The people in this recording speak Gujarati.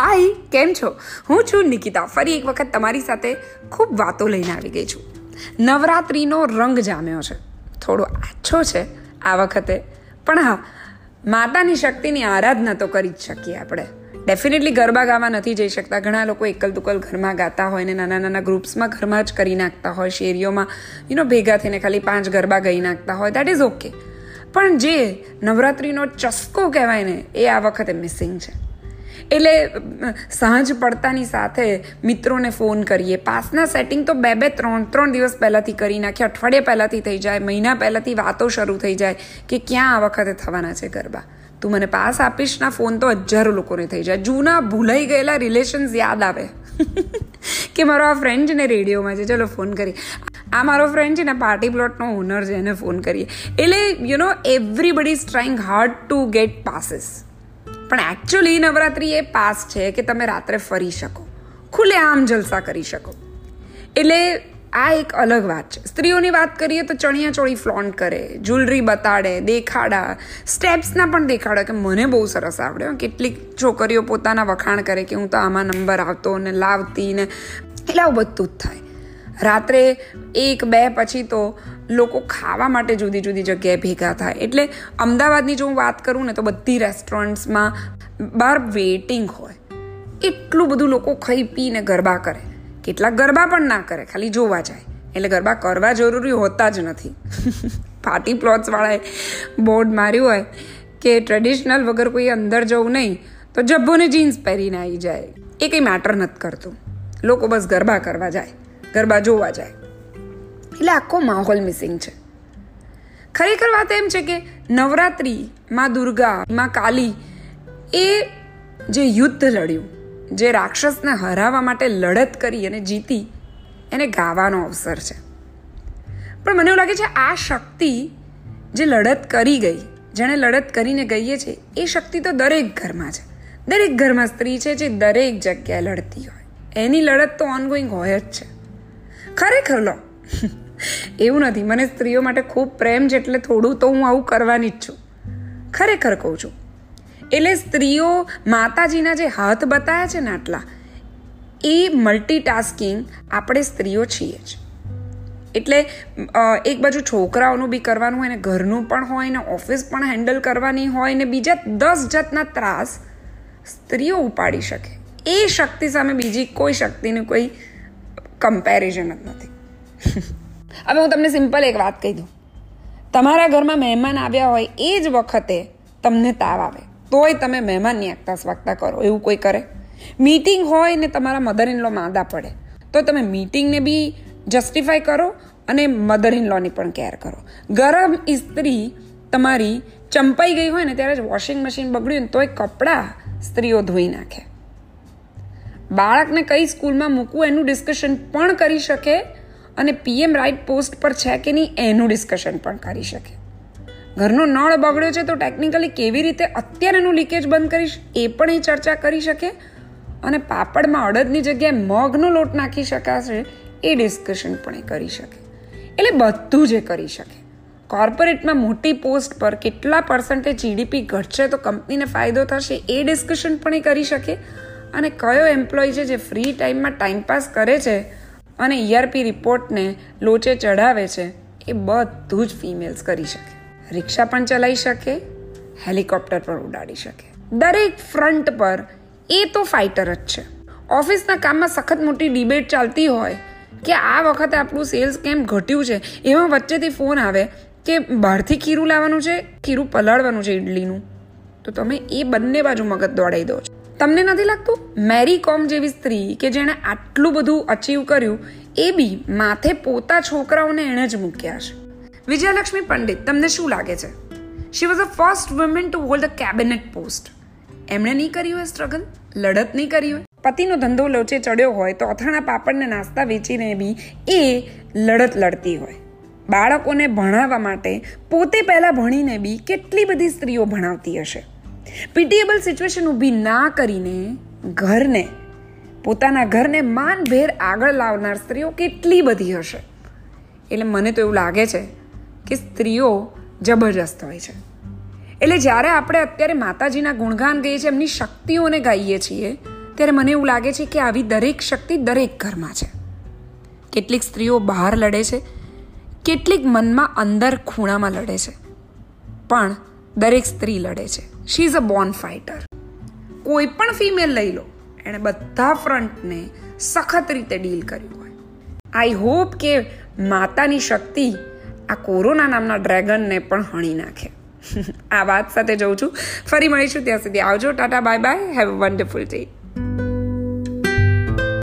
હાય, કેમ છો? હું છું નિકિતા. ફરી એક વખત તમારી સાથે ખૂબ વાતો લઈને આવી ગઈ છું. નવરાત્રિનો રંગ જામ્યો છે. થોડો આછો છે આ વખતે. પણ હા, માતાની શક્તિની આરાધના તો કરી જ શકીએ આપણે. ડેફિનેટલી ગરબા ગાવા નથી જઈ શકતા. ઘણા લોકો એકલ દુકલ ઘરમાં ગાતા હોય ને નાના નાના ગ્રુપ્સમાં ઘરમાં જ કરી નાખતા હોય. શેરીઓમાં યુનો ભેગા થઈને ખાલી પાંચ ગરબા ગઈ નાખતા હોય. દેટ ઇઝ ઓકે પણ જે નવરાત્રિનો ચસ્કો કહેવાય ને, એ આ વખતે મિસિંગ છે. એટલે, સાંજ પડતાની સાથે મિત્રોને ફોન કરીએ. પાસના સેટિંગ તો બે બે, ત્રણ ત્રણ દિવસ પહેલાંથી કરી નાખીએ અઠવાડિયા પહેલાંથી થઈ જાય, મહિના પહેલાંથી વાતો શરૂ થઈ જાય કે ક્યાં આ વખતે થવાના છે ગરબા. તું મને પાસ આપીશ ના, ફોન તો હજારો લોકોને થઈ જાય. જૂના ભૂલાઈ ગયેલા રિલેશન્સ યાદ આવે. કે મારો આ ફ્રેન્ડ છે ને રેડિયોમાં છે. ચલો ફોન કરી આ મારો ફ્રેન્ડ છે ને પાર્ટી પ્લોટનો ઓનર છે, એને ફોન કરીએ. એટલે you know everybody is trying hard to get passes પણ એકચ્યુઅલી નવરાત્રિ એ પાસ છે કે તમે રાત્રે ફરી શકો. ખુલ્લે આમ જલસા કરી શકો. એટલે આ એક અલગ વાત છે. સ્ત્રીઓની વાત કરીએ તો ચણિયા ચોળી ફ્લોન્ટ કરે જ્વેલરી બતાડે, દેખાડા. સ્ટેપ્સના પણ દેખાડે કે મને બહુ સરસ આવડે. કેટલીક છોકરીઓ પોતાના વખાણ કરે કે હું તો આમાં નંબર આવતો ને લાવતી ને, એટલે આવું બધું જ થાય. રાત્રે એક, બે પછી તો લોકો ખાવા માટે જુદી જુદી જગ્યાએ ભેગા થાય. એટલે અમદાવાદની જો હું વાત કરું ને તો બધી રેસ્ટોરન્ટ્સમાં બહાર વેઇટિંગ હોય. એટલું બધું લોકો ખાઈ પીને ગરબા કરે. કેટલાક ગરબા પણ ના કરે, ખાલી જોવા જાય. એટલે ગરબા કરવા જરૂરી હોતા જ નથી. પાર્ટી પ્લોટ્સવાળાએ બોર્ડ માર્યું હોય કે ટ્રેડિશનલ વગર કોઈ અંદર જવું નહીં, તો જબ્બોને જીન્સ પહેરીને આવી જાય. એ કંઈ મેટર નથી કરતું. લોકો બસ ગરબા કરવા જાય, ગરબા જોવા જાય. એટલે આખો માહોલ મિસિંગ છે. ખરેખર વાત એમ છે કે નવરાત્રિ, માં દુર્ગા, માં કાલી એ જે યુદ્ધ લડ્યું, જે રાક્ષસને હરાવવા માટે લડત કરી અને જીતી, એને ગાવાનો અવસર છે. પણ મને એવું લાગે છે આ શક્તિ જે લડત કરી ગઈ, જેણે લડત કરીને ગઈએ છે, એ શક્તિ તો દરેક ઘરમાં છે. દરેક ઘરમાં સ્ત્રી છે જે દરેક જગ્યાએ લડતી હોય. એની લડત તો ઓનગોઈંગ હોય જ છે. ખરેખર લો એવું નથી. મને સ્ત્રીઓ માટે ખૂબ પ્રેમ છે એટલે થોડું તો હું આવું કરવાની જ છું. ખરેખર કહું છું. એટલે સ્ત્રીઓ માતાજીના જે હાથ બતાવ્યા છે ને આટલા, એ મલ્ટીટાસ્કિંગ આપણે સ્ત્રીઓ છીએ જ. એટલે એક બાજુ છોકરાઓનું બી કરવાનું હોય ને, ઘરનું પણ હોય ને, ઓફિસ પણ હેન્ડલ કરવાની હોય ને, બીજા દસ જાતના ત્રાસ સ્ત્રીઓ ઉપાડી શકે. એ શક્તિ સામે બીજી કોઈ શક્તિનું કોઈ કમ્પેરિઝન જ નથી. હવે હું તમને સિમ્પલ એક વાત કહી દઉં. તમારા ઘરમાં મહેમાન આવ્યા હોય એ જ વખતે તમને તાવ આવે. તોય તમે મહેમાનની આગતા સ્વાગતા કરો, એવું કોઈ કરે? મીટિંગ હોય ને તમારા મધર ઇન લો માંદા પડે, તો તમે મીટિંગને બી જસ્ટિફાય કરો અને મધર ઇન લોની પણ કેર કરો. ગરમ ઇસ્ત્રી તમારી ચંપાઈ ગઈ હોય ને ત્યારે જ વોશિંગ મશીન બગડ્યું ને તોય કપડાં સ્ત્રીઓ ધોઈ નાખે. બાળકને કઈ સ્કૂલમાં મૂકવું એનું ડિસ્કશન પણ કરી શકે અને પીએમ રાઇટ પોસ્ટ પર છે કે નહીં, એનું ડિસ્કશન પણ કરી શકે. ઘરનો નળ બગડ્યો છે તો ટેકનિકલી કેવી રીતે અત્યારે એનું લીકેજ બંધ કરીશ, એ પણ એ ચર્ચા કરી શકે. અને પાપડમાં અડદની જગ્યાએ મગનો લોટ નાખી શકાશે, એ ડિસ્કશન પણ એ કરી શકે. એટલે બધું જ એ કરી શકે. કોર્પોરેટમાં મોટી પોસ્ટ પર કેટલા પર્સન્ટેજ જીડીપી ઘટશે તો કંપનીને ફાયદો થશે, એ ડિસ્કશન પણ એ કરી શકે. અને કયો એમ્પ્લોય છે જે ફ્રી ટાઈમમાં ટાઈમપાસ કરે છે અને ઈઆરપી રિપોર્ટને લોચે ચઢાવે છે, એ બધું જ ફિમેલ્સ કરી શકે. રિક્ષા પણ ચલાવી શકે, હેલિકોપ્ટર પણ ઉડાડી શકે. દરેક ફ્રન્ટ પર એ તો ફાઇટર જ છે. ઓફિસના કામમાં સખત મોટી ડિબેટ ચાલતી હોય કે આ વખતે આપણું સેલ્સ કેમ ઘટ્યું છે, એમાં વચ્ચેથી ફોન આવે કે બહારથી ખીરું લાવવાનું છે, ખીરું પલાળવાનું છે ઇડલીનું તો તમે એ બંને બાજુ મગજ દોડાઈ દો છો. તમને નથી લાગતું? મેરી કોમ જેવી સ્ત્રી કે જેણે આટલું બધું અચીવ કર્યું, એ બી માથે પોતા છોકરાઓને એણે જ મૂક્યા છે. વિજયલક્ષ્મી પંડિત, તમને શું લાગે છે? She was a first woman to hold a cabinet post એમણે નહીં કર્યું હોય સ્ટ્રગલ લડત નહીં કરી હોય? પતિનો ધંધો લોચે ચડ્યો હોય તો અથાણા પાપડને નાસ્તા વેચીને બી એ લડત લડતી હોય. બાળકોને ભણાવવા માટે પોતે પહેલાં ભણીને બી કેટલી બધી સ્ત્રીઓ ભણાવતી હશે? પીટીએબલ સિચ્યુએશન ઊભી ના કરીને ઘરને, પોતાના ઘરને માનભેર આગળ લાવનાર સ્ત્રીઓ કેટલી બધી હશે? એટલે મને તો એવું લાગે છે કે સ્ત્રીઓ જબરજસ્ત હોય છે. એટલે જ્યારે આપણે અત્યારે માતાજીના ગુણગાન ગઈએ છીએ, એમની શક્તિઓને ગાઈએ છીએ, ત્યારે મને એવું લાગે છે કે આવી દરેક શક્તિ દરેક ઘરમાં છે. કેટલીક સ્ત્રીઓ બહાર લડે છે, કેટલીક મનમાં અંદર ખૂણામાં લડે છે. પણ દરેક સ્ત્રી લડે છે. She is a born fighter કોઈ પણ ફિમેલ લઈ લો, એણે બધા ફ્રન્ટને સખત રીતે ડીલ કર્યું હોય. આઈ હોપ કે માતાની શક્તિ આ કોરોના નામના ડ્રેગનને પણ હણી નાખે. આ વાત સાથે જઉં છું. ફરી મળીશું ત્યાં સુધી આવજો. Tata bye bye have a wonderful day